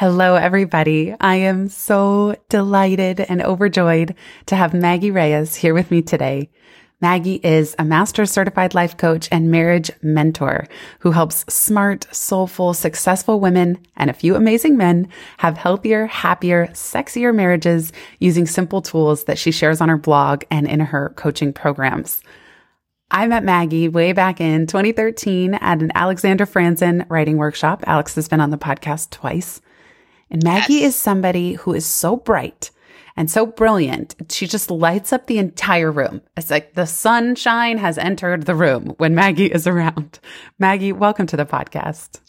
Hello, everybody. I am so delighted and overjoyed to have Maggie Reyes here with me today. Maggie is a master certified life coach and marriage mentor who helps smart, soulful, successful women and a few amazing men have healthier, happier, sexier marriages using simple tools that she shares on her blog and in her coaching programs. I met Maggie way back in 2013 at an Alexandra Franzen writing workshop. Alex has been on the podcast twice. And Maggie yes. is somebody who is so bright and so brilliant. She just lights up the entire room. It's like the sunshine has entered the room when Maggie is around. Maggie, welcome to the podcast.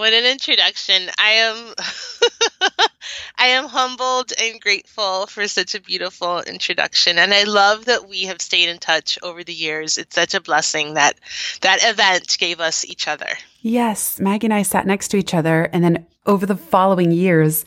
What an introduction. I am I am humbled and grateful for such a beautiful introduction and I love that we have stayed in touch over the years. It's such a blessing that that event gave us each other. Yes, Maggie and I sat next to each other and then over the following years,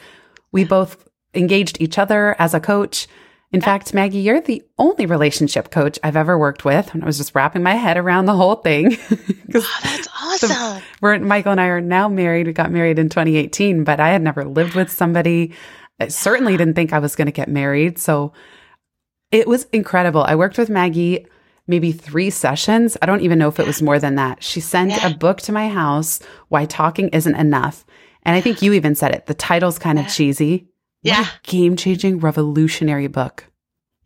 we both engaged each other as a coach. In yeah. fact, Maggie, you're the only relationship coach I've ever worked with. And I was just wrapping my head around the whole thing. oh, that's awesome. The, we're Michael and I are now married. We got married in 2018, but I had never lived with somebody. I certainly didn't think I was going to get married. So it was incredible. I worked with Maggie maybe three sessions. I don't even know if it was more than that. She sent yeah. a book to my house, Why Talking Isn't Enough. And I think you even said it. The title's kind of cheesy. Yeah. Game changing, revolutionary book.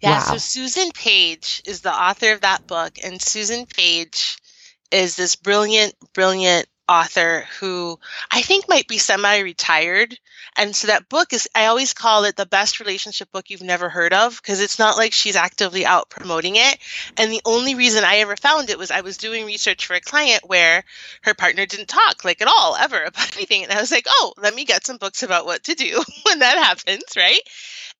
Yeah. Wow. So Susan Page is the author of that book. And Susan Page is this brilliant, brilliant author who I think might be semi retired. And so that book is, I always call it the best relationship book you've never heard of because it's not like she's actively out promoting it. And the only reason I ever found it was I was doing research for a client where her partner didn't talk like at all ever about anything. And I was like, oh, let me get some books about what to do when that happens, right?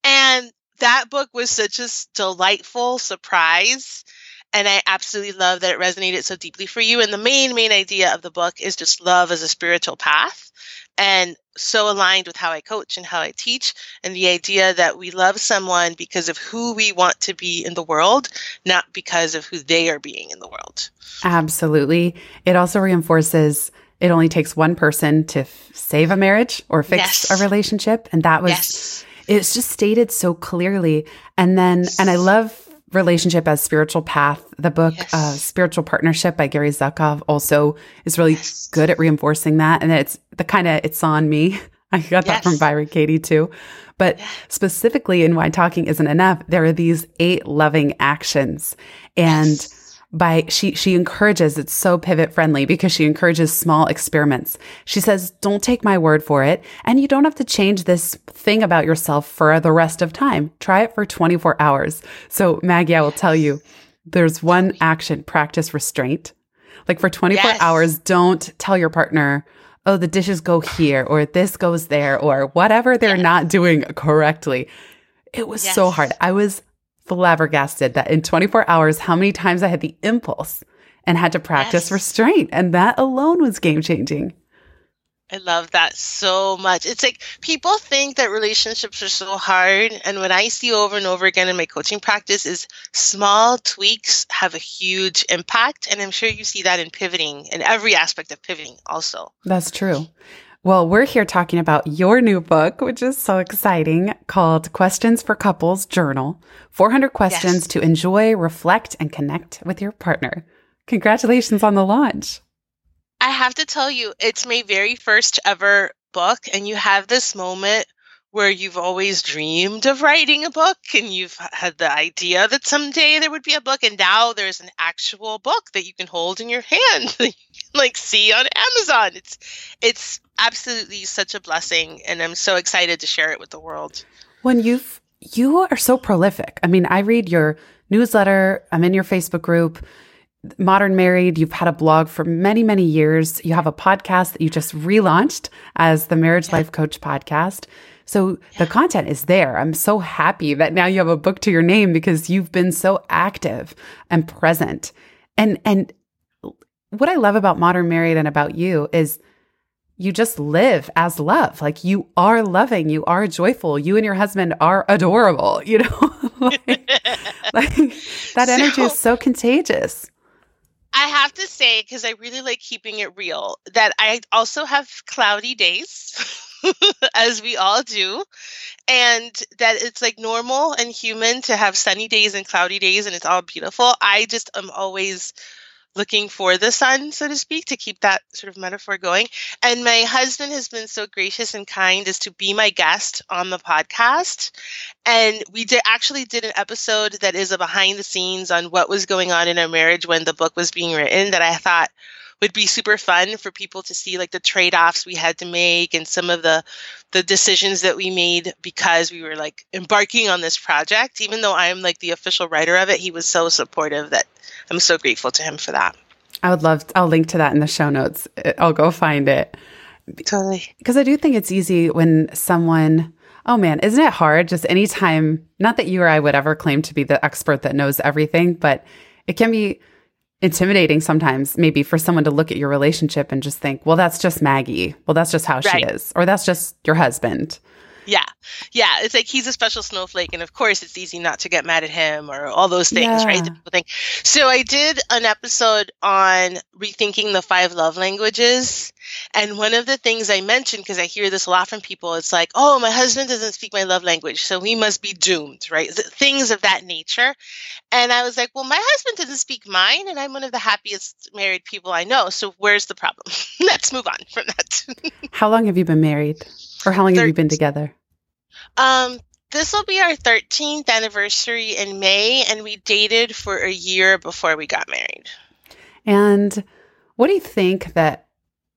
And that book was such a delightful surprise and I absolutely love that it resonated so deeply for you. And the main, main idea of the book is just love as a spiritual path and so aligned with how I coach and how I teach, and the idea that we love someone because of who we want to be in the world, not because of who they are being in the world. Absolutely. It also reinforces it only takes one person to f- save a marriage or fix yes. a relationship. And that was, yes. it's just stated so clearly. And then, and I love relationship as spiritual path. The book yes. uh, Spiritual Partnership by Gary Zukav also is really yes. good at reinforcing that. And it's the kind of it's on me. I got yes. that from Byron Katie too. But specifically in Why Talking Isn't Enough, there are these eight loving actions. And by she she encourages it's so pivot friendly because she encourages small experiments. She says, "Don't take my word for it, and you don't have to change this thing about yourself for the rest of time. Try it for 24 hours." So, Maggie, I will tell you, there's one action, practice restraint. Like for 24 yes. hours, don't tell your partner, "Oh, the dishes go here or this goes there or whatever they're yes. not doing correctly." It was yes. so hard. I was flabbergasted that in 24 hours, how many times I had the impulse and had to practice yes. restraint. And that alone was game changing. I love that so much. It's like people think that relationships are so hard. And what I see over and over again in my coaching practice is small tweaks have a huge impact. And I'm sure you see that in pivoting in every aspect of pivoting also. That's true. Well, we're here talking about your new book, which is so exciting, called Questions for Couples Journal 400 Questions yes. to Enjoy, Reflect, and Connect with Your Partner. Congratulations on the launch. I have to tell you, it's my very first ever book, and you have this moment where you've always dreamed of writing a book and you've had the idea that someday there would be a book and now there's an actual book that you can hold in your hand like see on Amazon. It's it's absolutely such a blessing and I'm so excited to share it with the world. When you've you are so prolific. I mean, I read your newsletter, I'm in your Facebook group. Modern Married, you've had a blog for many, many years. You have a podcast that you just relaunched as the Marriage Life Coach podcast. So the content is there. I'm so happy that now you have a book to your name because you've been so active and present. And and what I love about Modern Married and about you is you just live as love. Like you are loving, you are joyful, you and your husband are adorable, you know? like, like, that energy so, is so contagious. I have to say, because I really like keeping it real, that I also have cloudy days. as we all do, and that it's like normal and human to have sunny days and cloudy days, and it's all beautiful. I just am always looking for the sun, so to speak, to keep that sort of metaphor going. And my husband has been so gracious and kind as to be my guest on the podcast. And we did actually did an episode that is a behind the scenes on what was going on in our marriage when the book was being written that I thought would be super fun for people to see like the trade-offs we had to make and some of the the decisions that we made because we were like embarking on this project. Even though i'm like the official writer of it he was so supportive that i'm so grateful to him for that. I would love i'll link to that in the show notes. I'll go find it. Totally. Because i do think it's easy when someone oh man isn't it hard? Just anytime not that you or i would ever claim to be the expert that knows everything but it can be intimidating sometimes maybe for someone to look at your relationship and just think, well, that's just Maggie. Well, that's just how right. she is. Or that's just your husband. Yeah. Yeah. It's like he's a special snowflake. And of course, it's easy not to get mad at him or all those things, yeah. right? So I did an episode on rethinking the five love languages. And one of the things I mentioned, because I hear this a lot from people, it's like, oh, my husband doesn't speak my love language. So we must be doomed, right? Things of that nature. And I was like, well, my husband doesn't speak mine. And I'm one of the happiest married people I know. So where's the problem? Let's move on from that. how long have you been married? Or how long have you been together? Um, this will be our 13th anniversary in May, and we dated for a year before we got married. And what do you think that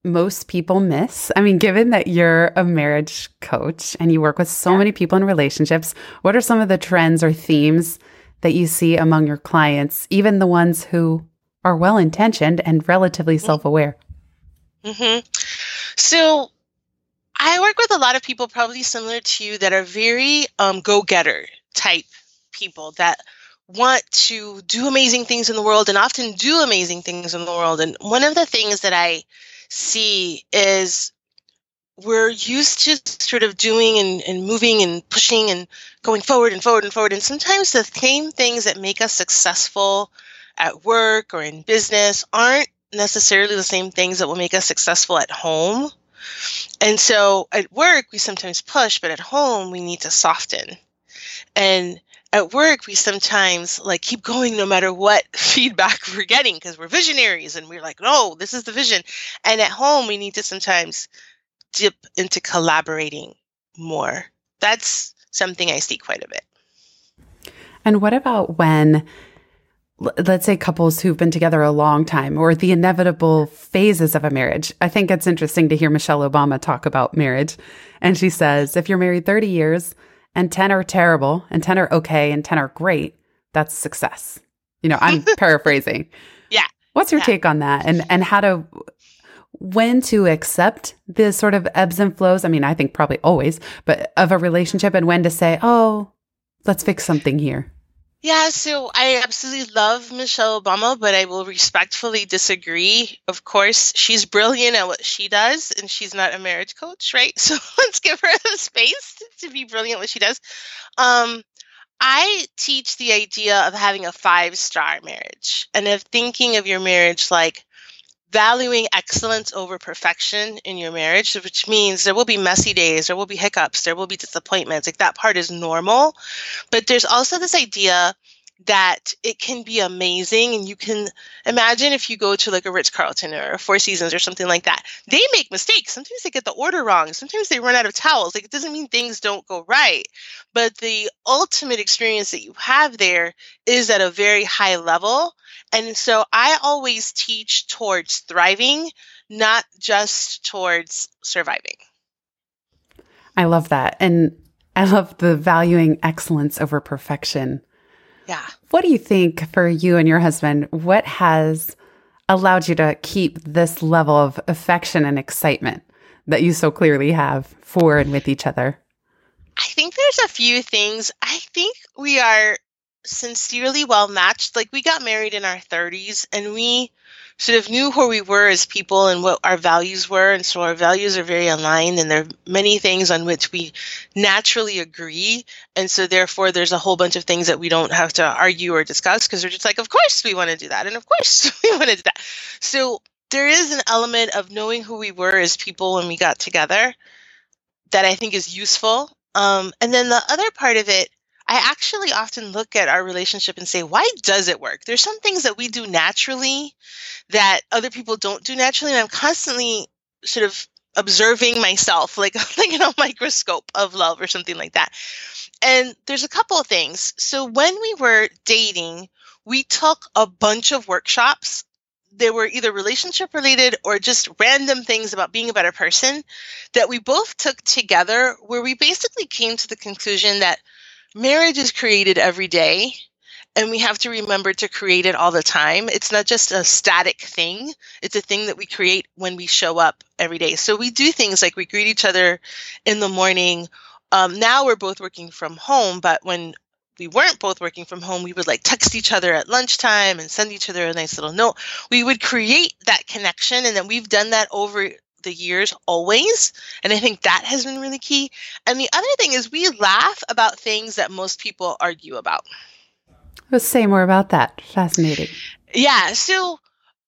most people miss? I mean, given that you're a marriage coach and you work with so yeah. many people in relationships, what are some of the trends or themes that you see among your clients, even the ones who are well intentioned and relatively mm-hmm. self aware? Mm-hmm. So, I work with a lot of people, probably similar to you, that are very um, go getter type people that want to do amazing things in the world and often do amazing things in the world. And one of the things that I see is we're used to sort of doing and, and moving and pushing and going forward and forward and forward. And sometimes the same things that make us successful at work or in business aren't necessarily the same things that will make us successful at home. And so at work, we sometimes push, but at home, we need to soften. And at work, we sometimes like keep going no matter what feedback we're getting because we're visionaries and we're like, no, this is the vision. And at home, we need to sometimes dip into collaborating more. That's something I see quite a bit. And what about when let's say couples who've been together a long time or the inevitable phases of a marriage. I think it's interesting to hear Michelle Obama talk about marriage. And she says, if you're married 30 years and 10 are terrible and 10 are okay and 10 are great, that's success. You know, I'm paraphrasing. Yeah. What's your yeah. take on that? And and how to when to accept the sort of ebbs and flows? I mean, I think probably always, but of a relationship and when to say, "Oh, let's fix something here." Yeah, so I absolutely love Michelle Obama, but I will respectfully disagree. Of course, she's brilliant at what she does, and she's not a marriage coach, right? So let's give her the space to be brilliant at what she does. Um, I teach the idea of having a five star marriage and of thinking of your marriage like valuing excellence over perfection in your marriage, which means there will be messy days, there will be hiccups, there will be disappointments. Like that part is normal. But there's also this idea that it can be amazing and you can imagine if you go to like a Ritz Carlton or Four Seasons or something like that. They make mistakes. Sometimes they get the order wrong. Sometimes they run out of towels. Like it doesn't mean things don't go right. But the ultimate experience that you have there is at a very high level. And so I always teach towards thriving, not just towards surviving. I love that. And I love the valuing excellence over perfection Yeah. What do you think for you and your husband? What has allowed you to keep this level of affection and excitement that you so clearly have for and with each other? I think there's a few things. I think we are sincerely well matched. Like we got married in our 30s and we sort of knew who we were as people and what our values were. And so our values are very aligned, and there are many things on which we naturally agree. And so, therefore, there's a whole bunch of things that we don't have to argue or discuss because we're just like, of course we want to do that. And of course we want to do that. So, there is an element of knowing who we were as people when we got together that I think is useful. Um, and then the other part of it I actually often look at our relationship and say, why does it work? There's some things that we do naturally that other people don't do naturally. And I'm constantly sort of observing myself like like in a microscope of love or something like that. And there's a couple of things. So when we were dating, we took a bunch of workshops. They were either relationship related or just random things about being a better person that we both took together, where we basically came to the conclusion that marriage is created every day and we have to remember to create it all the time. It's not just a static thing, it's a thing that we create when we show up every day. So we do things like we greet each other in the morning. Um, now we're both working from home, but when we weren't both working from home, we would like text each other at lunchtime and send each other a nice little note. We would create that connection, and then we've done that over the years always. And I think that has been really key. And the other thing is we laugh about things that most people argue about. Let's say more about that. Fascinating. Yeah. So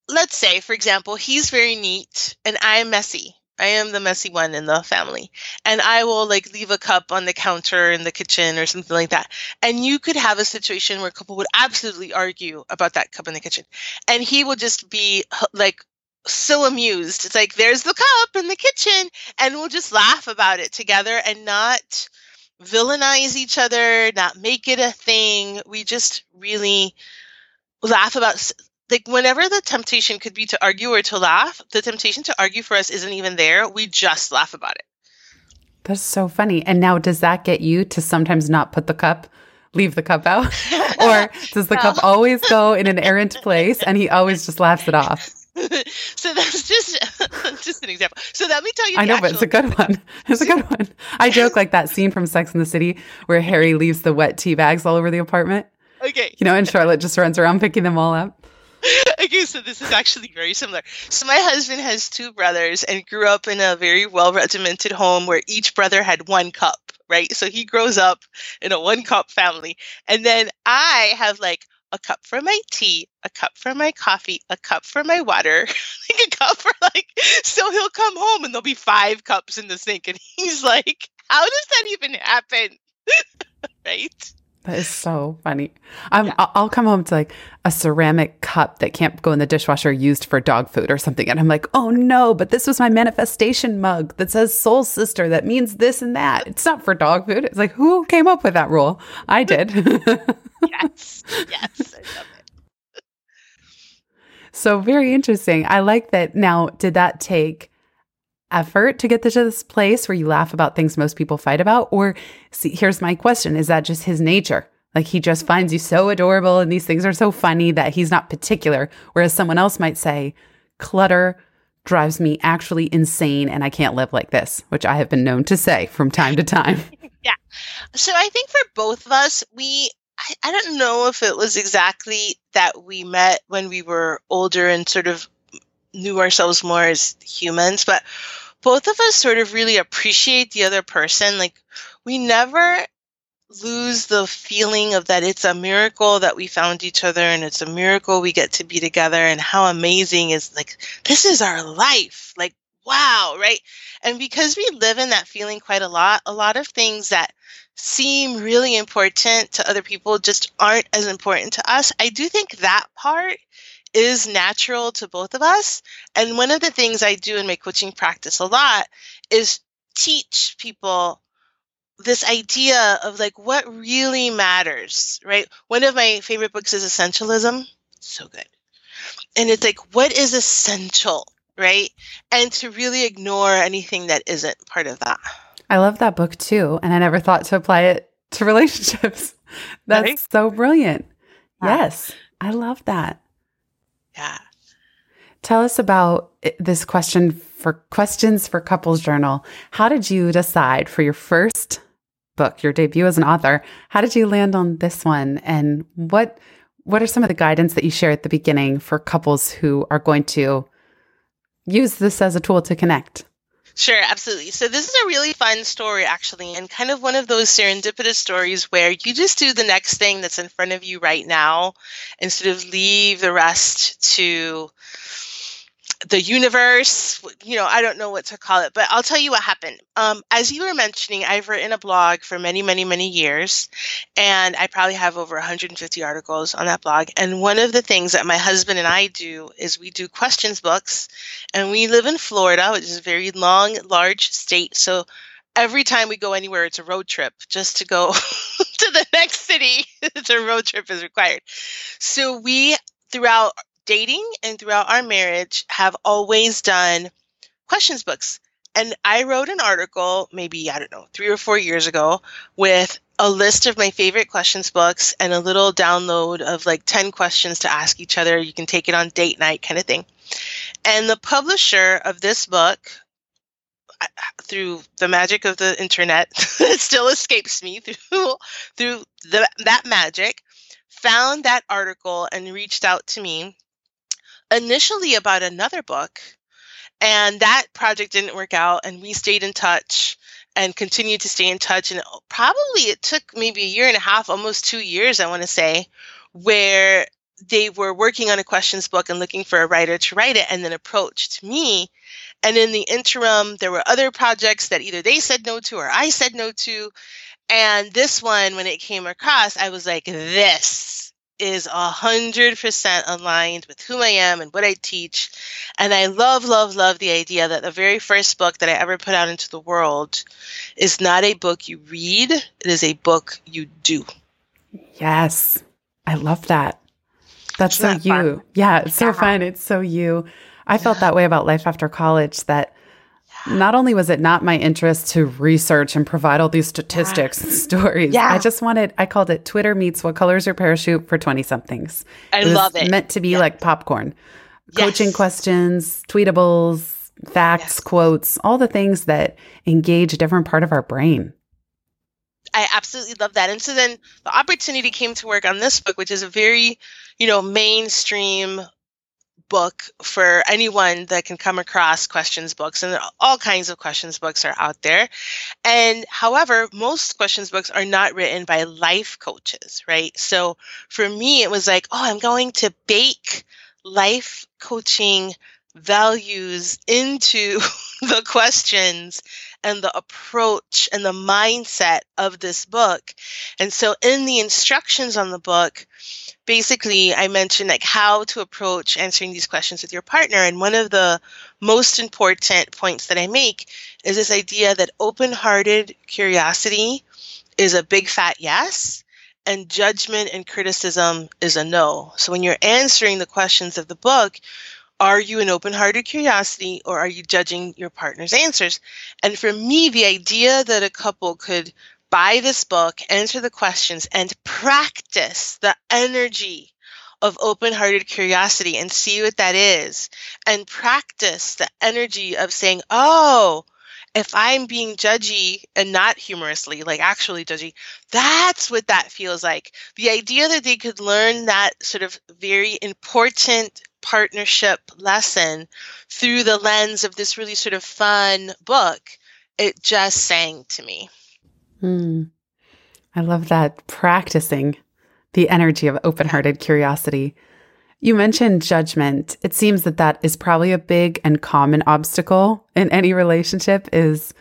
let's say, for example, he's very neat and I'm messy. I am the messy one in the family. And I will like leave a cup on the counter in the kitchen or something like that. And you could have a situation where a couple would absolutely argue about that cup in the kitchen. And he will just be like so amused. It's like, there's the cup in the kitchen, and we'll just laugh about it together and not villainize each other, not make it a thing. We just really laugh about like whenever the temptation could be to argue or to laugh, the temptation to argue for us isn't even there. We just laugh about it. That's so funny. And now does that get you to sometimes not put the cup leave the cup out? or does the no. cup always go in an errant place and he always just laughs it off? so that's just just an example. So let me tell you. I know, but it's a good one. It's a good one. I joke like that scene from Sex in the City where Harry leaves the wet tea bags all over the apartment. Okay. You know, and Charlotte just runs around picking them all up. okay, so this is actually very similar. So my husband has two brothers and grew up in a very well regimented home where each brother had one cup, right? So he grows up in a one cup family. And then I have like a cup for my tea, a cup for my coffee, a cup for my water, like a cup for like. So he'll come home and there'll be five cups in the sink, and he's like, "How does that even happen?" right? That is so funny. Yeah. I'll come home to like a ceramic cup that can't go in the dishwasher used for dog food or something. And I'm like, oh no, but this was my manifestation mug that says soul sister that means this and that. It's not for dog food. It's like, who came up with that rule? I did. yes. Yes. I love it. so very interesting. I like that. Now, did that take effort to get to this place where you laugh about things most people fight about? Or see, here's my question is that just his nature? Like he just finds you so adorable and these things are so funny that he's not particular. Whereas someone else might say, clutter drives me actually insane and I can't live like this, which I have been known to say from time to time. yeah. So I think for both of us, we, I, I don't know if it was exactly that we met when we were older and sort of knew ourselves more as humans, but both of us sort of really appreciate the other person. Like we never lose the feeling of that it's a miracle that we found each other and it's a miracle we get to be together and how amazing is like this is our life. Like wow, right? And because we live in that feeling quite a lot, a lot of things that seem really important to other people just aren't as important to us. I do think that part is natural to both of us. And one of the things I do in my coaching practice a lot is teach people this idea of like what really matters, right? One of my favorite books is Essentialism. So good. And it's like, what is essential, right? And to really ignore anything that isn't part of that. I love that book too. And I never thought to apply it to relationships. That's right? so brilliant. Yes. I love that. Yeah. Tell us about eh, this question for questions for couples journal. How did you decide for your first book, your debut as an author? How did you land on this one? And what what are some of the guidance that you share at the beginning for couples who are going to use this as a tool to connect? Sure, absolutely. So this is a really fun story actually and kind of one of those serendipitous stories where you just do the next thing that's in front of you right now and sort of leave the rest to the universe you know i don't know what to call it but i'll tell you what happened. Um, as you were mentioning i've written a blog for many many many years and i probably have over 150 articles on that blog. And one of the things that my husband and i do is we do questions books and we live in florida which is a very long large state. So every time we go anywhere it's a road trip just to go to the next city it's a road trip is required. So we throughout dating and throughout our marriage have always done questions books. And I wrote an article, maybe, I don't know, three or four years ago, with a list of my favorite questions books and a little download of like 10 questions to ask each other. You can take it on date night kind of thing. And the publisher of this book, through the magic of the internet, it still escapes me through through the, that magic, found that article and reached out to me initially about another book. And that project didn't work out, and we stayed in touch and continued to stay in touch. And probably it took maybe a year and a half, almost two years, I want to say, where they were working on a questions book and looking for a writer to write it, and then approached me. And in the interim, there were other projects that either they said no to or I said no to. And this one, when it came across, I was like, this is a hundred percent aligned with who I am and what I teach. And I love, love, love the idea that the very first book that I ever put out into the world is not a book you read, it is a book you do. Yes. I love that. That's Isn't so that you. Fun? Yeah, it's yeah. so fun. It's so you. I felt that way about life after college that not only was it not my interest to research and provide all these statistics and stories, yeah. I just wanted, I called it Twitter meets what colors your parachute for 20 somethings. I it love it. Meant to be yeah. like popcorn. Yes. Coaching questions, tweetables, facts, yes. quotes, all the things that engage a different part of our brain. I absolutely love that. And so then the opportunity came to work on this book, which is a very, you know, mainstream book for anyone that can come across questions books and all kinds of questions books are out there. And however most questions books are not written by life coaches right? So for me it was like oh i'm going to bake life coaching values into the questions and the approach and the mindset of this book. And so in the instructions on the book, basically I mentioned like how to approach answering these questions with your partner. And one of the most important points that I make is this idea that open-hearted curiosity is a big fat yes and judgment and criticism is a no. So when you're answering the questions of the book, are you an open hearted curiosity or are you judging your partner's answers? And for me, the idea that a couple could buy this book, answer the questions, and practice the energy of open hearted curiosity and see what that is, and practice the energy of saying, oh, if I'm being judgy and not humorously, like actually judgy, that's what that feels like. The idea that they could learn that sort of very important partnership lesson through the lens of this really sort of fun book, it just sang to me. Hmm. I love that practicing the energy of open hearted curiosity. You mentioned judgment. It seems that that is probably a big and common obstacle in any relationship is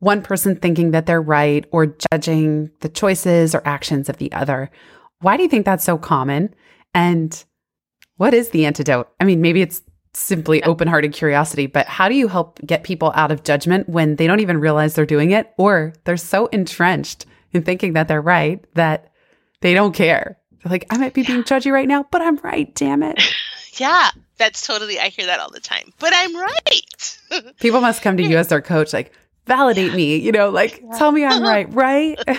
one person thinking that they're right or judging the choices or actions of the other. Why do you think that's so common? And what is the antidote? I mean, maybe it's simply open hearted curiosity, but how do you help get people out of judgment when they don't even realize they're doing it or they're so entrenched in thinking that they're right that they don't care? They're like, I might be being judgy right now, but I'm right, damn it. yeah, that's totally, I hear that all the time, but I'm right. people must come to you as their coach, like, validate me, you know, like tell me I'm right, right? and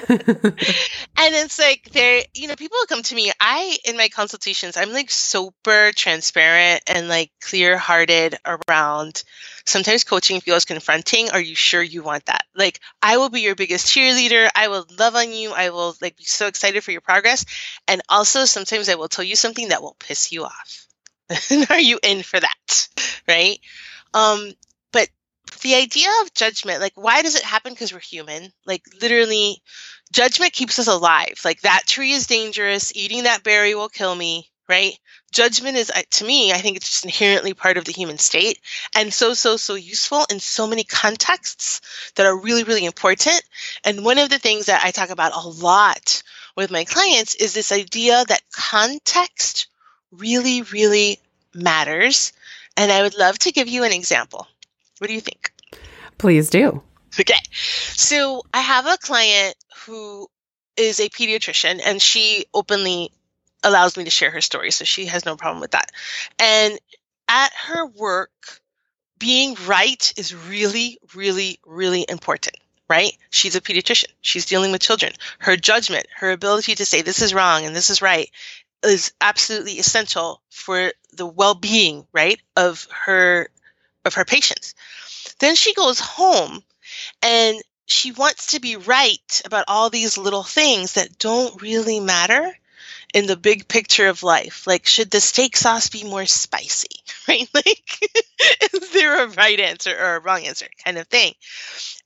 it's like there, you know, people come to me. I in my consultations, I'm like super transparent and like clear hearted around sometimes coaching feels confronting. Are you sure you want that? Like I will be your biggest cheerleader. I will love on you. I will like be so excited for your progress. And also sometimes I will tell you something that will piss you off. Are you in for that? Right? Um, the idea of judgment, like, why does it happen? Because we're human. Like, literally, judgment keeps us alive. Like, that tree is dangerous. Eating that berry will kill me, right? Judgment is, to me, I think it's just inherently part of the human state and so, so, so useful in so many contexts that are really, really important. And one of the things that I talk about a lot with my clients is this idea that context really, really matters. And I would love to give you an example. What do you think? Please do. Okay. So I have a client who is a pediatrician and she openly allows me to share her story. So she has no problem with that. And at her work, being right is really, really, really important, right? She's a pediatrician. She's dealing with children. Her judgment, her ability to say this is wrong and this is right is absolutely essential for the well-being, right, of her of her patients. Then she goes home and she wants to be right about all these little things that don't really matter in the big picture of life. Like, should the steak sauce be more spicy? Right? Like, is there a right answer or a wrong answer kind of thing?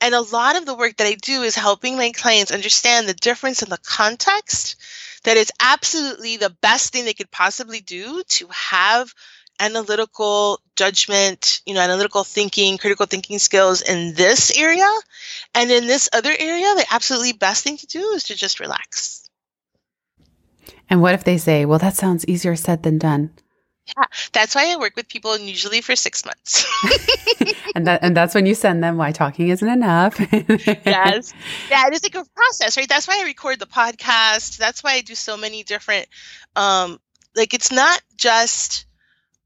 And a lot of the work that I do is helping my clients understand the difference in the context that it's absolutely the best thing they could possibly do to have analytical judgment, you know, analytical thinking, critical thinking skills in this area. And in this other area, the absolutely best thing to do is to just relax. And what if they say, well, that sounds easier said than done? Yeah, that's why I work with people usually for six months. and that and that's when you send them why talking isn't enough. yes. Yeah, it is like a process, right? That's why I record the podcast. That's why I do so many different um like it's not just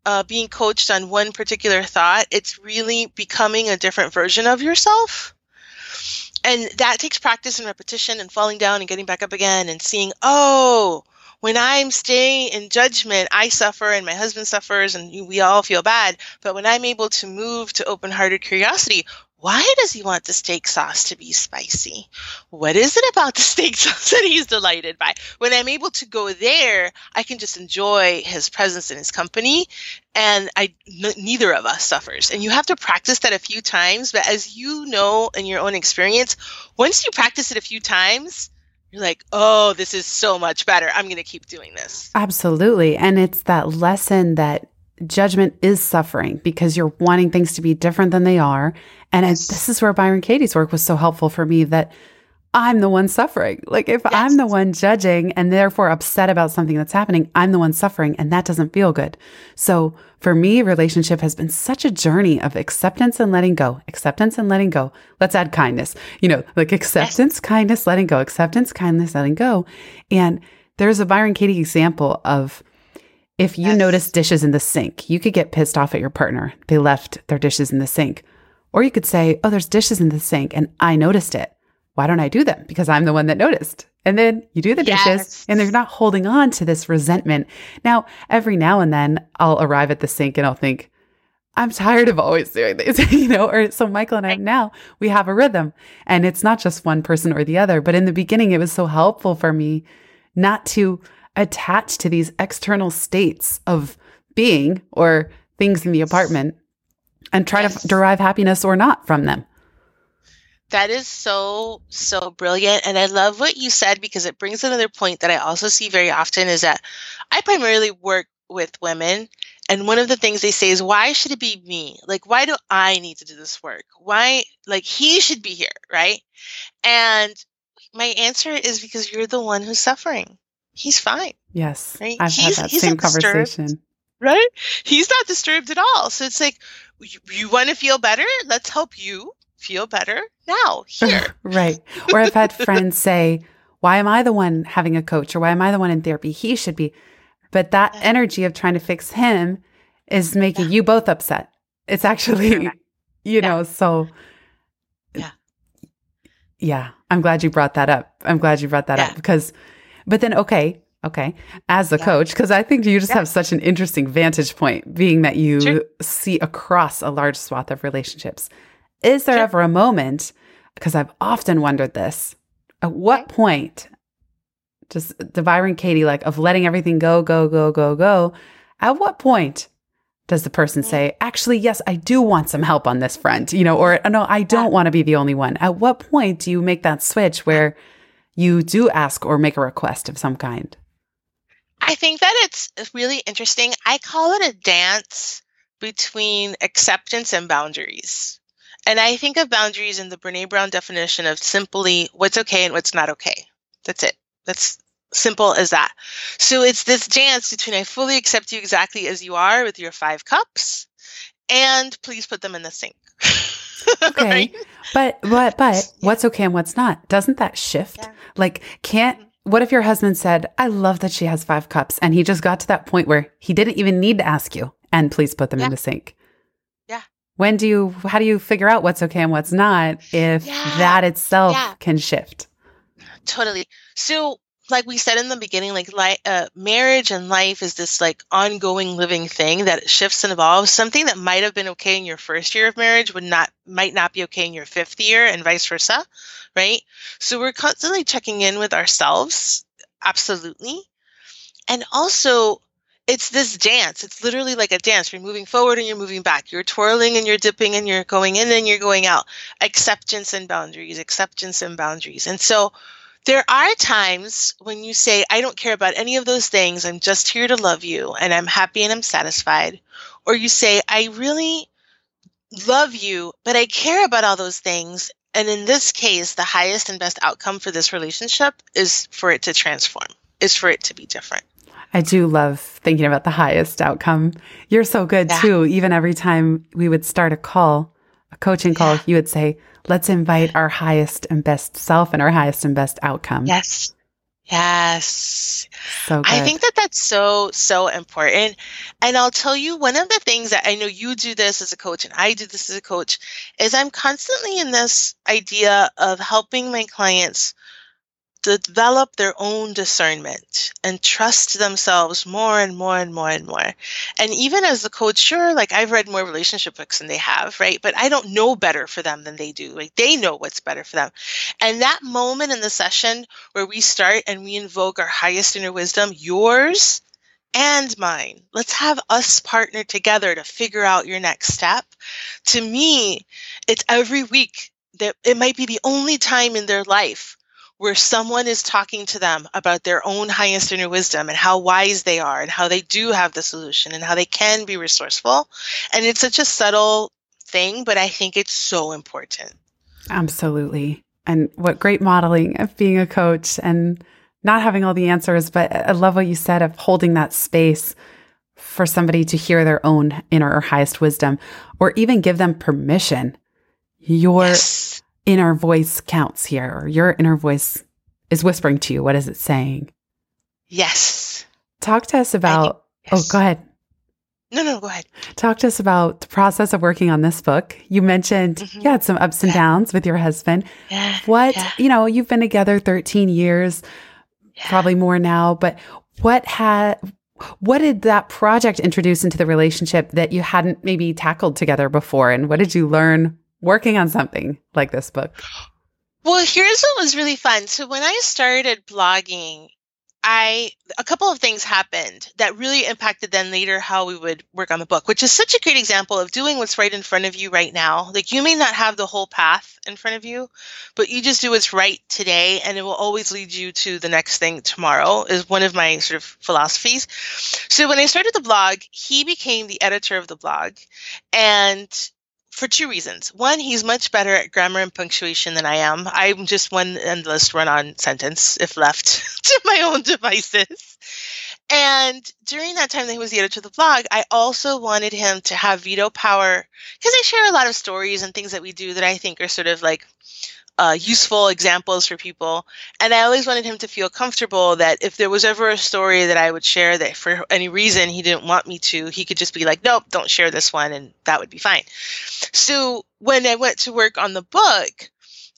uh, being coached on one particular thought, it's really becoming a different version of yourself. And that takes practice and repetition and falling down and getting back up again and seeing, oh, when I'm staying in judgment, I suffer and my husband suffers and we all feel bad. But when I'm able to move to open hearted curiosity, why does he want the steak sauce to be spicy? What is it about the steak sauce that he's delighted by? When I'm able to go there, I can just enjoy his presence and his company, and I n- neither of us suffers. And you have to practice that a few times. But as you know in your own experience, once you practice it a few times, you're like, oh, this is so much better. I'm going to keep doing this. Absolutely. And it's that lesson that judgment is suffering because you're wanting things to be different than they are. And this is where Byron Katie's work was so helpful for me that I'm the one suffering. Like if yes. I'm the one judging and therefore upset about something that's happening, I'm the one suffering and that doesn't feel good. So for me, relationship has been such a journey of acceptance and letting go, acceptance and letting go. Let's add kindness, you know, like acceptance, yes. kindness, letting go, acceptance, kindness, letting go. And there's a Byron Katie example of if you yes. notice dishes in the sink, you could get pissed off at your partner. They left their dishes in the sink. Or you could say, Oh, there's dishes in the sink and I noticed it. Why don't I do them? Because I'm the one that noticed. And then you do the yes. dishes and they're not holding on to this resentment. Now, every now and then I'll arrive at the sink and I'll think, I'm tired of always doing this, you know, or so Michael and I now we have a rhythm and it's not just one person or the other. But in the beginning, it was so helpful for me not to attach to these external states of being or things in the apartment and try yes. to derive happiness or not from them. That is so, so brilliant. And I love what you said because it brings another point that I also see very often is that I primarily work with women. And one of the things they say is, why should it be me? Like, why do I need to do this work? Why, like, he should be here, right? And my answer is because you're the one who's suffering he's fine. Yes. Right? I've he's, had that same conversation. Right? He's not disturbed at all. So it's like, you, you want to feel better? Let's help you feel better now, here. right. Or I've had friends say, why am I the one having a coach or why am I the one in therapy? He should be. But that energy of trying to fix him is making yeah. you both upset. It's actually, you yeah. know, so yeah. Yeah. I'm glad you brought that up. I'm glad you brought that yeah. up because, but then, okay, okay, as a yeah. coach, because I think you just yeah. have such an interesting vantage point, being that you sure. see across a large swath of relationships. Is there sure. ever a moment, because I've often wondered this, at what okay. point just the Byron Katie, like of letting everything go, go, go, go, go, at what point does the person mm. say, actually, yes, I do want some help on this front, you know, or oh, no, I don't want to be the only one? At what point do you make that switch where you do ask or make a request of some kind? I think that it's really interesting. I call it a dance between acceptance and boundaries. And I think of boundaries in the Brene Brown definition of simply what's okay and what's not okay. That's it. That's simple as that. So it's this dance between I fully accept you exactly as you are with your five cups and please put them in the sink. okay. right? But but but what's okay and what's not? Doesn't that shift? Yeah. Like can't mm-hmm. What if your husband said, "I love that she has 5 cups." And he just got to that point where he didn't even need to ask you and please put them yeah. in the sink. Yeah. When do you how do you figure out what's okay and what's not if that itself can shift? Totally. So like we said in the beginning, like li- uh, marriage and life is this like ongoing living thing that shifts and evolves. Something that might have been okay in your first year of marriage would not might not be okay in your fifth year, and vice versa, right? So we're constantly checking in with ourselves, absolutely, and also it's this dance. It's literally like a dance. You're moving forward and you're moving back. You're twirling and you're dipping and you're going in and you're going out. Acceptance and boundaries, acceptance and boundaries, and so there are times when you say, I don't care about any of those things. I'm just here to love you and I'm happy and I'm satisfied. Or you say, I really love you, but I care about all those things. And in this case, the highest and best outcome for this relationship is for it to transform, is for it to be different. I do love thinking about the highest outcome. You're so good yeah. too. Even every time we would start a call, a coaching call, yeah. you would say, let's invite our highest and best self and our highest and best outcome. Yes. Yes. So good. I think that that's so, so important. And I'll tell you, one of the things that I know you do this as a coach and I do this as a coach is I'm constantly in this idea of helping my clients develop their own discernment and trust themselves more and more and more and more. And even as the coach, sure, like I've read more relationship books than they have, right? But I don't know better for them than they do. Like they know what's better for them. And that moment in the session where we start and we invoke our highest inner wisdom, yours and mine. Let's have us partner together to figure out your next step. To me, it's every week that it might be the only time in their life where someone is talking to them about their own highest inner wisdom and how wise they are and how they do have the solution and how they can be resourceful. And it's such a subtle thing, but I think it's so important. Absolutely. And what great modeling of being a coach and not having all the answers, but I love what you said of holding that space for somebody to hear their own inner or highest wisdom or even give them permission. Your yes inner voice counts here, or your inner voice is whispering to you. What is it saying? Yes. Talk to us about. Think, yes. Oh, go ahead. No, no, go ahead. Talk to us about the process of working on this book. You mentioned mm-hmm. you had some ups and yeah. downs with your husband. Yeah. What, yeah. you know, you've been together 13 years, yeah. probably more now, but what had, what did that project introduce into the relationship that you hadn't maybe tackled together before? And what did you learn working on something like this book? Well, here's what was really fun. So when I started blogging, I a couple of things happened that really impacted then later how we would work on the book, which is such a great example of doing what's right in front of you right now. Like you may not have the whole path in front of you, but you just do what's right today and it will always lead you to the next thing tomorrow is one of my sort of philosophies. So when I started the blog, he became the editor of the blog and for two reasons. One, he's much better at grammar and punctuation than I am. I'm just one endless run on sentence if left to my own devices. And during that time that he was the editor of the blog, I also wanted him to have veto power because I share a lot of stories and things that we do that I think are sort of like uh, useful examples for people. And I always wanted him to feel comfortable that if there was ever a story that I would share that for any reason he didn't want me to, he could just be like, nope, don't share this one, and that would be fine. So when I went to work on the book,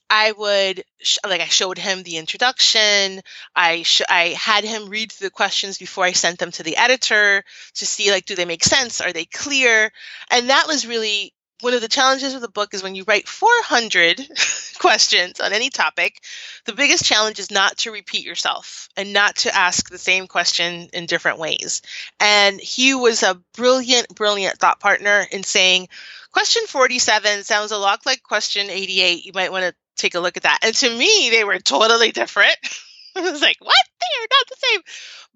I would like I showed him the introduction. I sh- I had him read the questions before I sent them to the editor to see like do they make sense? Are they clear? And that was really one of the challenges of the book is when you write 400 questions on any topic, the biggest challenge is not to repeat yourself and not to ask the same question in different ways. And he was a brilliant, brilliant thought partner in saying, question 47 sounds a lot like question 88. You might want to take a look at that. And to me, they were totally different. I was like, what? They are not the same.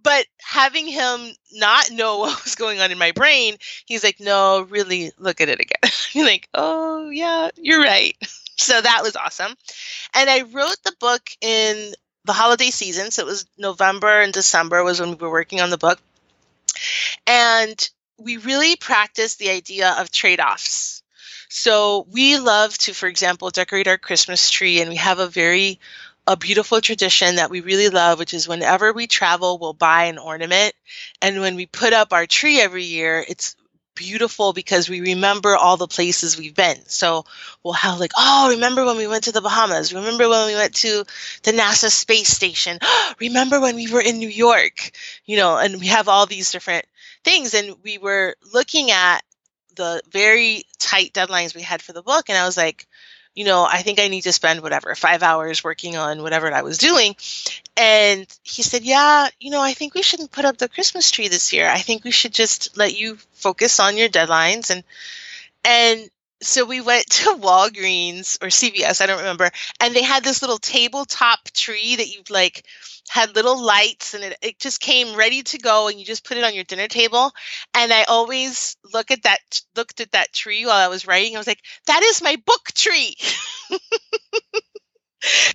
But having him not know what was going on in my brain, he's like, no, really look at it again. you're like, oh, yeah, you're right. So that was awesome. And I wrote the book in the holiday season. So it was November and December was when we were working on the book. And we really practiced the idea of trade offs. So we love to, for example, decorate our Christmas tree, and we have a very a beautiful tradition that we really love, which is whenever we travel, we'll buy an ornament. And when we put up our tree every year, it's beautiful because we remember all the places we've been. So we'll have like, oh, remember when we went to the Bahamas? Remember when we went to the NASA space station? remember when we were in New York? You know, and we have all these different things. And we were looking at the very tight deadlines we had for the book and i was like you know i think i need to spend whatever five hours working on whatever i was doing. And he said yeah you know i think we shouldn't put up the christmas tree this year. I think we should just let you focus on your deadlines. And and so we went to Walgreens or CVS, I don't remember, and they had this little tabletop tree that you like had little lights and it, it just came ready to go and you just put it on your dinner table. And i always look at that looked at that tree while i was writing. I was like that is my book tree.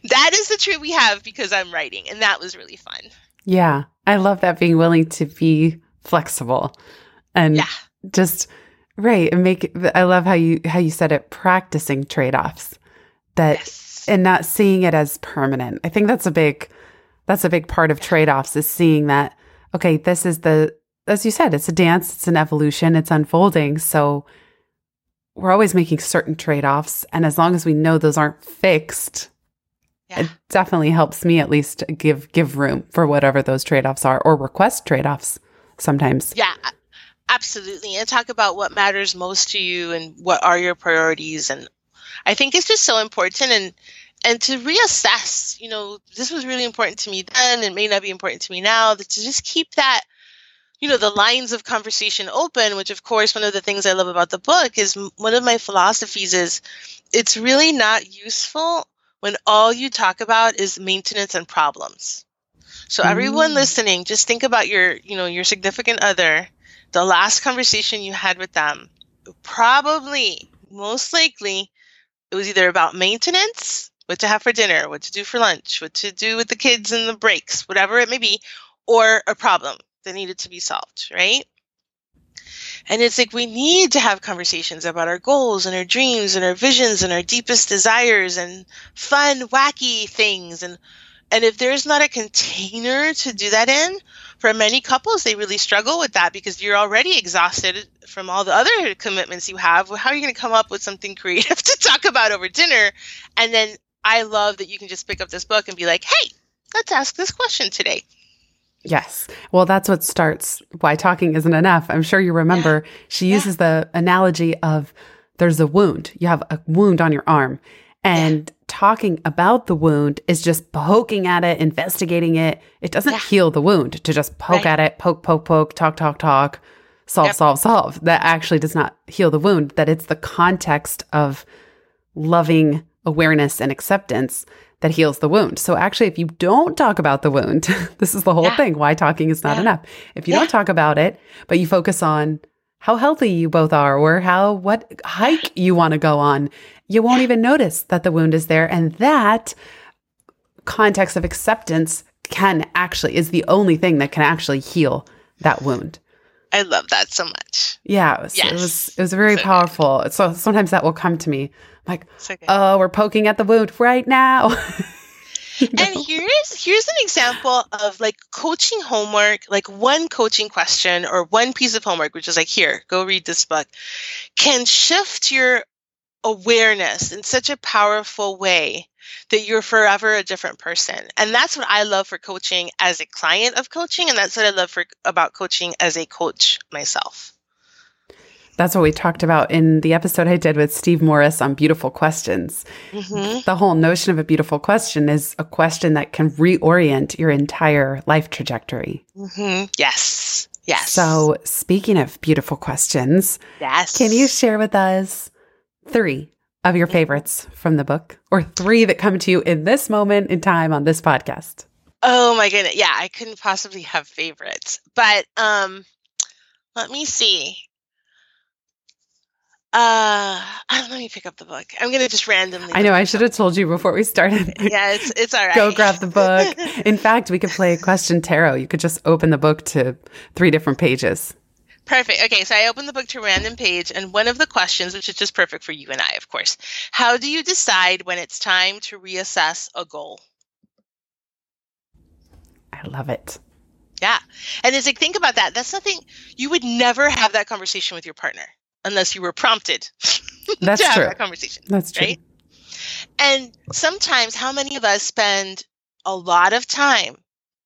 That is the tree we have because i'm writing and that was really fun. Yeah i love that being willing to be flexible and yeah. just right and make i love how you how you said it practicing trade-offs that yes. and not seeing it as permanent i think that's a big that's a big part of trade-offs is seeing that okay this is the as you said it's a dance it's an evolution it's unfolding so we're always making certain trade-offs and as long as we know those aren't fixed yeah. it definitely helps me at least give give room for whatever those trade-offs are or request trade-offs sometimes yeah absolutely and talk about what matters most to you and what are your priorities and i think it's just so important and and to reassess, you know, this was really important to me then, it may not be important to me now, to just keep that, you know, the lines of conversation open, which of course, one of the things I love about the book is one of my philosophies is it's really not useful when all you talk about is maintenance and problems. So everyone mm. listening, just think about your, you know, your significant other, the last conversation you had with them, probably, most likely, it was either about maintenance what to have for dinner, what to do for lunch, what to do with the kids in the breaks, whatever it may be, or a problem that needed to be solved, right? And it's like we need to have conversations about our goals and our dreams and our visions and our deepest desires and fun, wacky things. And and if there's not a container to do that in, for many couples, they really struggle with that because you're already exhausted from all the other commitments you have. How are you going to come up with something creative to talk about over dinner? And then I love that you can just pick up this book and be like, hey, let's ask this question today. Yes. Well, that's what starts why talking isn't enough. I'm sure you remember yeah. she uses yeah. the analogy of there's a wound. You have a wound on your arm. And yeah. Talking about the wound is just poking at it, investigating it. It doesn't heal the wound to just poke right. at it, poke, poke, poke, talk, talk, talk, solve, yep. solve, solve. That actually does not heal the wound. That it's the context of loving awareness and acceptance that heals the wound. So actually, if you don't talk about the wound, this is the whole yeah. thing why talking is not yeah. enough. If you yeah. don't talk about it, but you focus on how healthy you both are or how what hike you want to go on, you won't even notice that the wound is there and that context of acceptance can actually is the only thing that can actually heal that wound. I love that so much. Yeah, it was yes. it was, it was very so powerful. Good. So sometimes that will come to me like, okay. oh, we're poking at the wound right now. you know? And here's here's an example of like coaching homework, like one coaching question or one piece of homework, which is like, here, go read this book, can shift your awareness in such a powerful way that you're forever a different person. And that's what I love for coaching as a client of coaching. And that's what I love for about coaching as a coach myself. That's what we talked about in the episode I did with Steve Morris on beautiful questions. Mm-hmm. The whole notion of a beautiful question is a question that can reorient your entire life trajectory. Mm-hmm. Yes. Yes. So, speaking of beautiful questions, yes. Can you share with us three of your favorites from the book or three that come to you in this moment in time on this podcast? Oh my goodness. Yeah, I couldn't possibly have favorites. But um let me see. Uh, let me pick up the book. I'm gonna just randomly. I know. I should have told you before we started. yeah, it's it's all right. Go grab the book. In fact, we could play question tarot. You could just open the book to three different pages. Perfect. Okay, so I opened the book to a random page, and one of the questions, which is just perfect for you and I, of course, how do you decide when it's time to reassess a goal? I love it. Yeah, and it's like think about that. That's something you would never have that conversation with your partner unless you were prompted That's to true. have that conversation. That's true. Right? And sometimes, how many of us spend a lot of time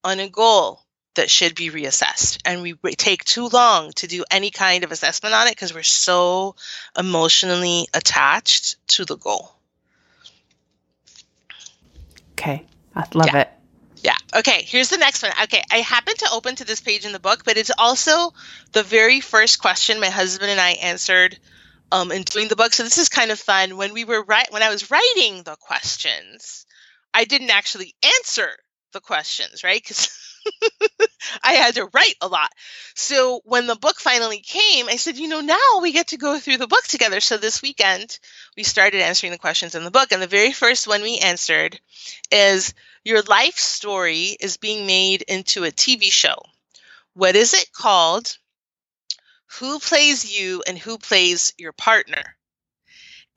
on a goal that should be reassessed, and we take too long to do any kind of assessment on it because we're so emotionally attached to the goal. Okay, I love Yeah. it. Yeah. Okay. Here's the next one. Okay. I happened to open to this page in the book, but it's also the very first question my husband and I answered um, in doing the book. So this is kind of fun. When we were right, when I was writing the questions, I didn't actually answer the questions, right? Because I had to write a lot. So when the book finally came, I said, you know, now we get to go through the book together. So this weekend, we started answering the questions in the book. And the very first one we answered is Your life story is being made into a TV show. What is it called? Who plays you and who plays your partner?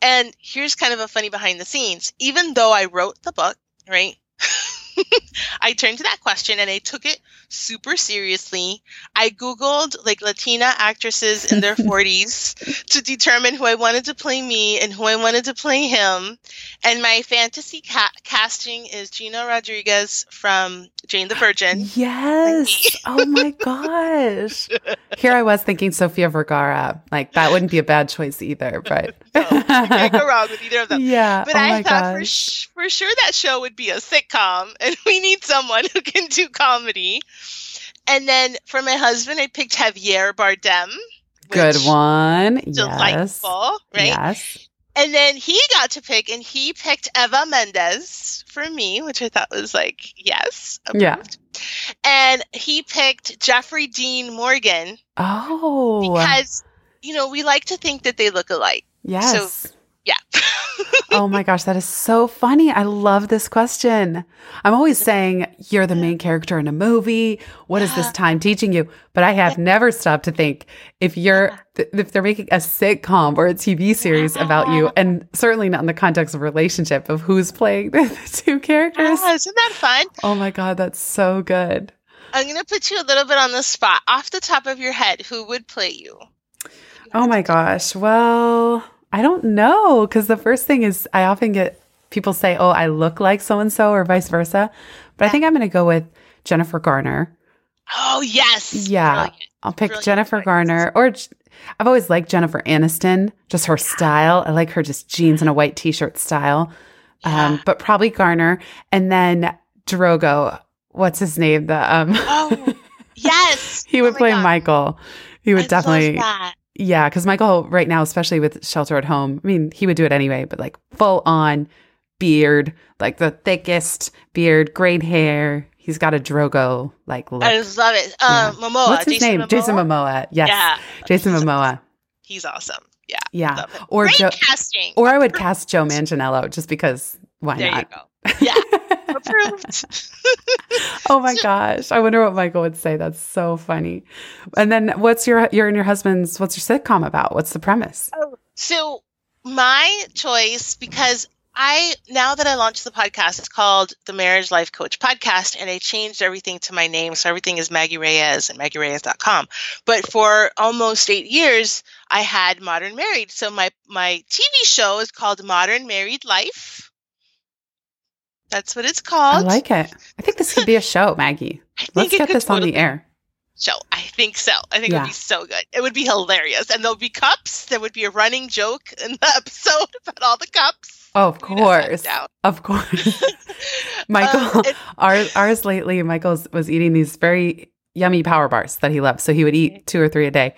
And here's kind of a funny behind the scenes. Even though I wrote the book, right? I turned to that question and I took it super seriously. I Googled like Latina actresses in their 40s to determine who I wanted to play me and who I wanted to play him. And my fantasy ca- casting is Gina Rodriguez from Jane the Virgin. Yes. oh my gosh. Here I was thinking Sofia Vergara. Like that wouldn't be a bad choice either, but No, you can't go wrong with either of them. yeah. But oh I thought for, sh- for sure that show would be a sitcom, and we need someone who can do comedy. And then for my husband, I picked Javier Bardem. Good one. Yes. Delightful, right? Yes. And then he got to pick, and he picked Eva Mendes for me, which I thought was like, yes. Yeah. And he picked Jeffrey Dean Morgan Oh. because, you know, we like to think that they look alike. yes. Yeah. oh my gosh, that is so funny. I love this question. I'm always saying you're the main character in a movie. What is this time teaching you? But I have never stopped to think if you're th- if they're making a sitcom or a TV series about you, and certainly not in the context of relationship of who's playing the, the two characters. Ah, isn't that fun? Oh my god, that's so good. I'm going to put you a little bit on the spot. Off the top of your head, who would play you? Oh my gosh. Well, I don't know because the first thing is I often get people say, "Oh, I look like so and so," or vice versa. But I think I'm going to go with Jennifer Garner. Oh, yes. Yeah, Brilliant. I'll pick Brilliant Jennifer. Garner, or I've always liked Jennifer Aniston, just her style. I like her just jeans and a white t-shirt style. Um, but probably Garner, and then Drogo. What's his name? The um, Oh, yes. he Oh would my play God. Michael. He would I definitely. Yeah, because Michael right now, especially with Shelter at Home, I mean, he would do it anyway, but like full on beard, like the thickest beard, great hair. He's got a Drogo like look. I just love it. Um, Yeah. Momoa. What's his Jason name? Momoa? Jason Momoa. Yes, Yeah. Jason He's Momoa. awesome. He's awesome. Yeah. Yeah, or Great Joe, casting. or I would cast Joe Manganiello just because why there not? Yeah. Approved. oh my gosh, I wonder what Michael would say. That's so funny. And then, what's your your and your husband's? What's your sitcom about? What's the premise? Oh, so my choice, because I now that I launched the podcast, it's called the Marriage Life Coach Podcast, and I changed everything to my name, so everything is Maggie Reyes and MaggieReyes.com. But for almost eight years, I had Modern Married. So my my TV show is called Modern Married Life. That's what it's called. I like it. I think this could be a show, Maggie. Let's get this totally on the air show. I think so. I think yeah. it would be so good. It would be hilarious. And there'll be cups. There would be a running joke in the episode about all the cups. Oh, of course. Of course. Michael, um, it, ours, ours lately, Michael was eating these very yummy power bars that he loves. So he would eat two or three a day.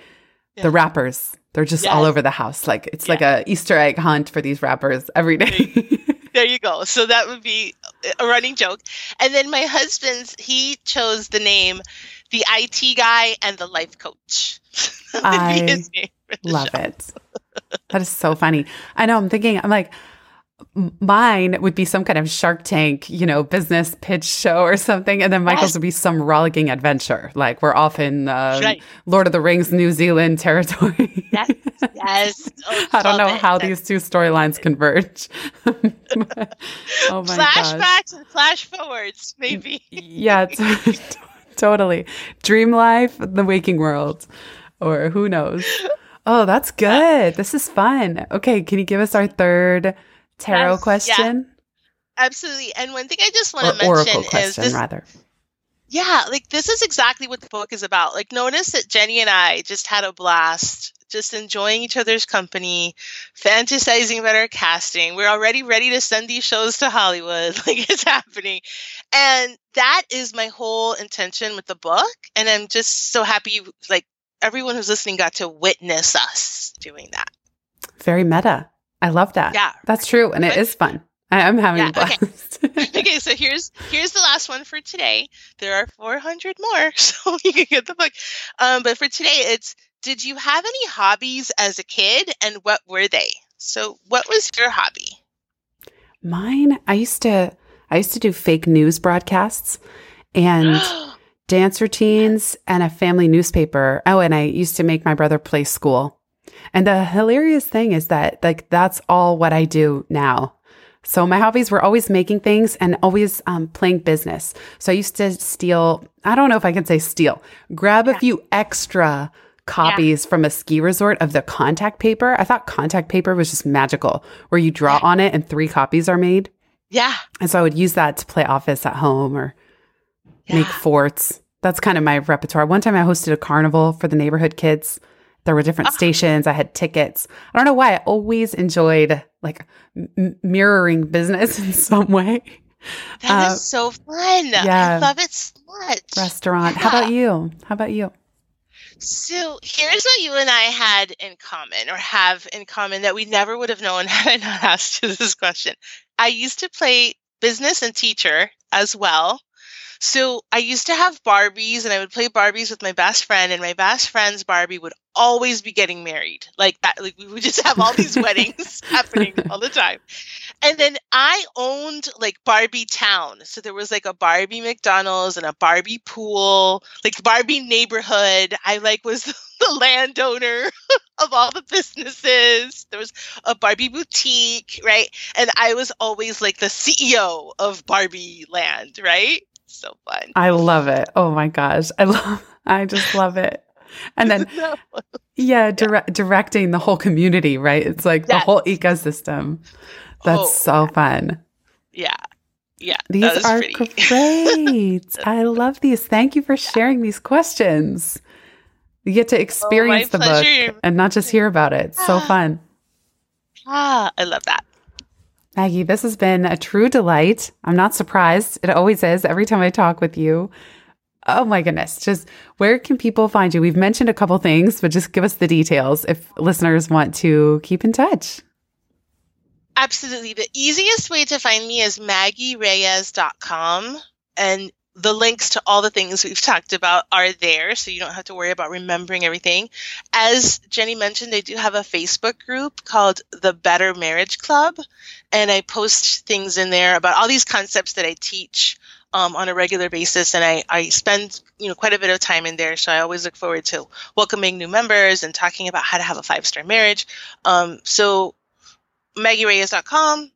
Yeah. The wrappers, they're just yes. all over the house. Like it's yeah. like a Easter egg hunt for these wrappers every day. There you go. So that would be a running joke. And then my husband's, he chose the name the IT guy and the life coach. I love show. it. That is so funny. I know. I'm thinking. I'm like, mine would be some kind of Shark Tank, you know, business pitch show or something, and then Michael's would be some rollicking adventure, like we're off in uh, right. Lord of the Rings, New Zealand territory. yes, yes. Oh, I don't know it. how these two storylines converge. oh my Flashbacks gosh. and flash forwards, maybe. yeah totally. Dream life, the waking world, or who knows. Oh, that's good. This is fun. Okay, can you give us our third tarot yes, question? Yeah. Absolutely. And one thing I just want to mention question, is this, rather. Yeah, like this is exactly what the book is about. Like notice that Jenny and I just had a blast just enjoying each other's company, fantasizing about our casting. We're already ready to send these shows to Hollywood. Like it's happening. And that is my whole intention with the book. And I'm just so happy, like, everyone who's listening got to witness us doing that. Very meta. I love that. Yeah. That's true. And it is fun. I am having yeah, a blast. Okay. okay, so here's here's the last one for today. There are 400 more, so you can get the book. Um, but for today, it's did you have any hobbies as a kid, and what were they? So, what was your hobby? Mine, I used to I used to do fake news broadcasts and dance routines and a family newspaper. Oh, and I used to make my brother play school. And the hilarious thing is that like that's all what I do now. So my hobbies were always making things and always um, playing business. So I used to steal, I don't know if I can say steal, grab a few extra copies yeah. from a ski resort of the contact paper. I thought contact paper was just magical, where you draw on it and three copies are made. Yeah. And so I would use that to play office at home or yeah. make forts. That's kind of my repertoire. One time I hosted a carnival for the neighborhood kids. There were different oh. stations. I had tickets. I don't know why. I always enjoyed like m- mirroring business in some way. That uh, is so fun. Yeah. I love it so much. Restaurant. Yeah. How about you? How about you? So here's what you and I had in common, or have in common, that we never would have known had I not asked you this question. I used to play business and teacher as well. So I used to have Barbies and I would play Barbies with my best friend and my best friend's Barbie would always be getting married. Like that like we would just have all these weddings happening all the time. And then I owned like Barbie Town. So there was like a Barbie McDonald's and a Barbie pool, like Barbie neighborhood. I like was the landowner of all the businesses. There was a Barbie boutique, right? And I was always like the CEO of Barbie Land, right? So fun. I love it. Oh my gosh. I love I just love it. And then yeah, dire- yeah, directing the whole community, right? It's like yes. the whole ecosystem. That's oh, so fun. Yeah. Yeah. These are great. I love these. Thank you for sharing these questions. You get to oh, experience oh, the pleasure. book and not just hear about it. So fun. Ah, I love that. Maggie, this has been a true delight. I'm not surprised. It always is every time I talk with you. Oh my goodness. Just where can people find you? We've mentioned a couple things, but just give us the details if listeners want to keep in touch. Absolutely. The easiest way to find me is maggiereyes.com. And the links to all the things we've talked about are there, so you don't have to worry about remembering everything. As Jenny mentioned, they do have a Facebook group called the Better Marriage Club, and I post things in there about all these concepts that I teach um, on a regular basis, and I, I spend you know quite a bit of time in there. So I always look forward to welcoming new members and talking about how to have a five star marriage. Um, so MaggieReyes.com,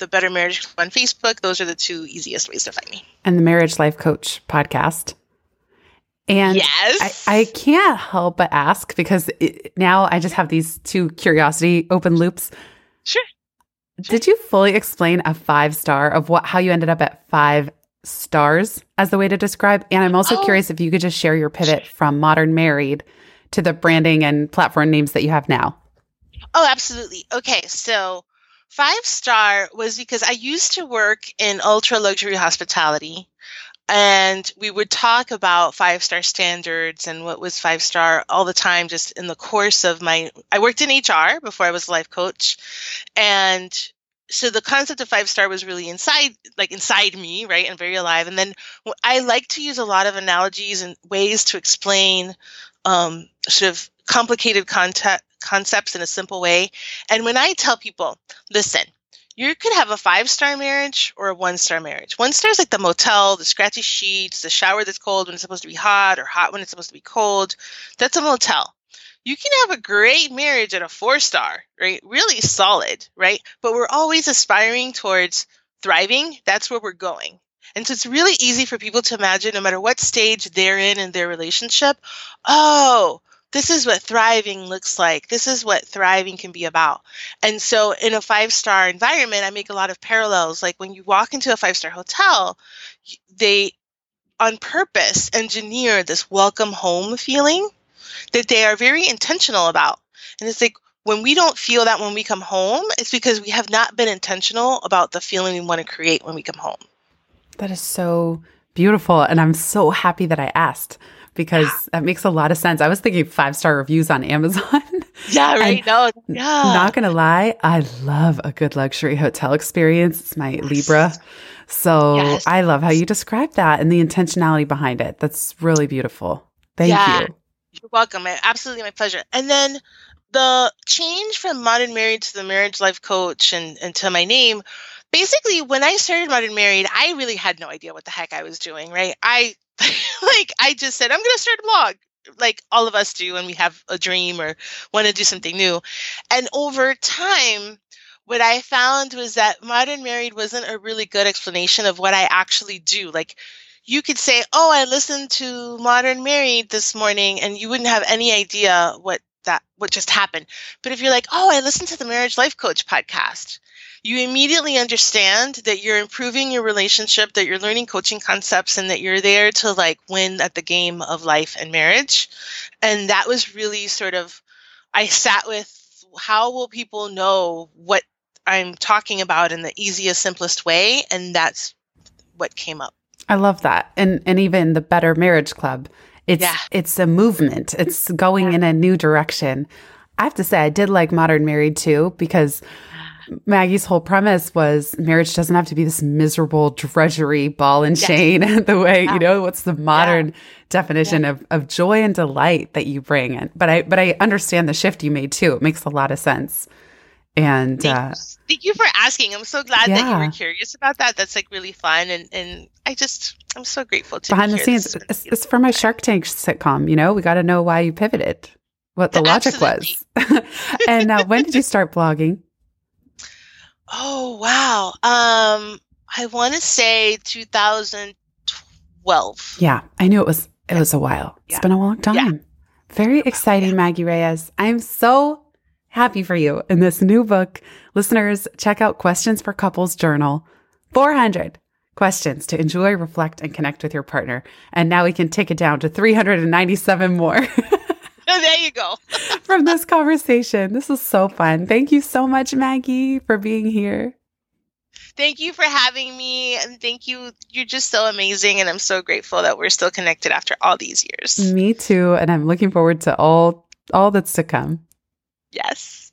the Better Marriage Club on Facebook. Those are the two easiest ways to find me. And the Marriage Life Coach podcast. And yes. I, I can't help but ask because it, now I just have these two curiosity open loops. Sure. sure. Did you fully explain a five star of what how you ended up at five stars as the way to describe? And I'm also oh. curious if you could just share your pivot from modern married to the branding and platform names that you have now. Oh, absolutely. Okay, so five star was because I used to work in ultra luxury hospitality and we would talk about five star standards and what was five star all the time just in the course of my i worked in hr before i was a life coach and so the concept of five star was really inside like inside me right and very alive and then i like to use a lot of analogies and ways to explain um, sort of complicated concept, concepts in a simple way and when i tell people listen you could have a five star marriage or a one star marriage. One star is like the motel, the scratchy sheets, the shower that's cold when it's supposed to be hot or hot when it's supposed to be cold. That's a motel. You can have a great marriage at a four star, right? Really solid, right? But we're always aspiring towards thriving. That's where we're going. And so it's really easy for people to imagine, no matter what stage they're in in their relationship, oh, this is what thriving looks like. This is what thriving can be about. And so, in a five star environment, I make a lot of parallels. Like when you walk into a five star hotel, they on purpose engineer this welcome home feeling that they are very intentional about. And it's like when we don't feel that when we come home, it's because we have not been intentional about the feeling we want to create when we come home. That is so beautiful. And I'm so happy that I asked because yeah. that makes a lot of sense. I was thinking five star reviews on Amazon. Yeah, right. no, yeah. Not gonna lie, I love a good luxury hotel experience. It's my yes. Libra. So yes. I love how you describe that and the intentionality behind it. That's really beautiful. Thank yeah. you. You're welcome. Absolutely my pleasure. And then the change from modern married to the marriage life coach and, and to my name basically when i started modern married i really had no idea what the heck i was doing right i like I just said, I'm going to start a blog like all of us do when we have a dream or want to do something new. And over time, what I found was that Modern Married wasn't a really good explanation of what I actually do. Like, you could say, Oh, I listened to Modern Married this morning, and you wouldn't have any idea what that what just happened. But if you're like, Oh, I listened to the Marriage Life Coach podcast, you immediately understand that you're improving your relationship, that you're learning coaching concepts, and that you're there to like win at the game of life and marriage. And that was really sort of, I sat with how will people know what I'm talking about in the easiest, simplest way? And that's what came up. I love that. And and even the Better Marriage Club. It's yeah. it's a movement. It's going yeah. in a new direction. I have to say I did like Modern Married too because Maggie's whole premise was marriage doesn't have to be this miserable drudgery ball and chain the way, yeah. you know, what's the modern yeah. definition yeah. of, of joy and delight that you bring in. But I but I understand the shift you made too. It makes a lot of sense. And thank, uh, thank you for asking. I'm so glad that you were curious about that. That's like really fun and and I just I'm so grateful to behind the scenes. It's, it's, for my Shark Tank sitcom, you know, we got to know why you pivoted, what the logic was. and uh, when did you start blogging? Oh wow. Um I want to say 2012. Yeah, I knew it was it was a while. It's yeah. been a long time. Yeah. Very exciting. Maggie Reyes. I'm so happy for you in this new book. Listeners, check out Questions for Couples Journal. 400 questions to enjoy, reflect, and connect with your partner. And now we can take it down to 397 more. there you go. from this conversation. This is so fun. Thank you so much, Maggie, for being here. Thank you for having me. And thank you. You're just so amazing. And I'm so grateful that we're still connected after all these years. Me too. And I'm looking forward to all all that's to come. Yes.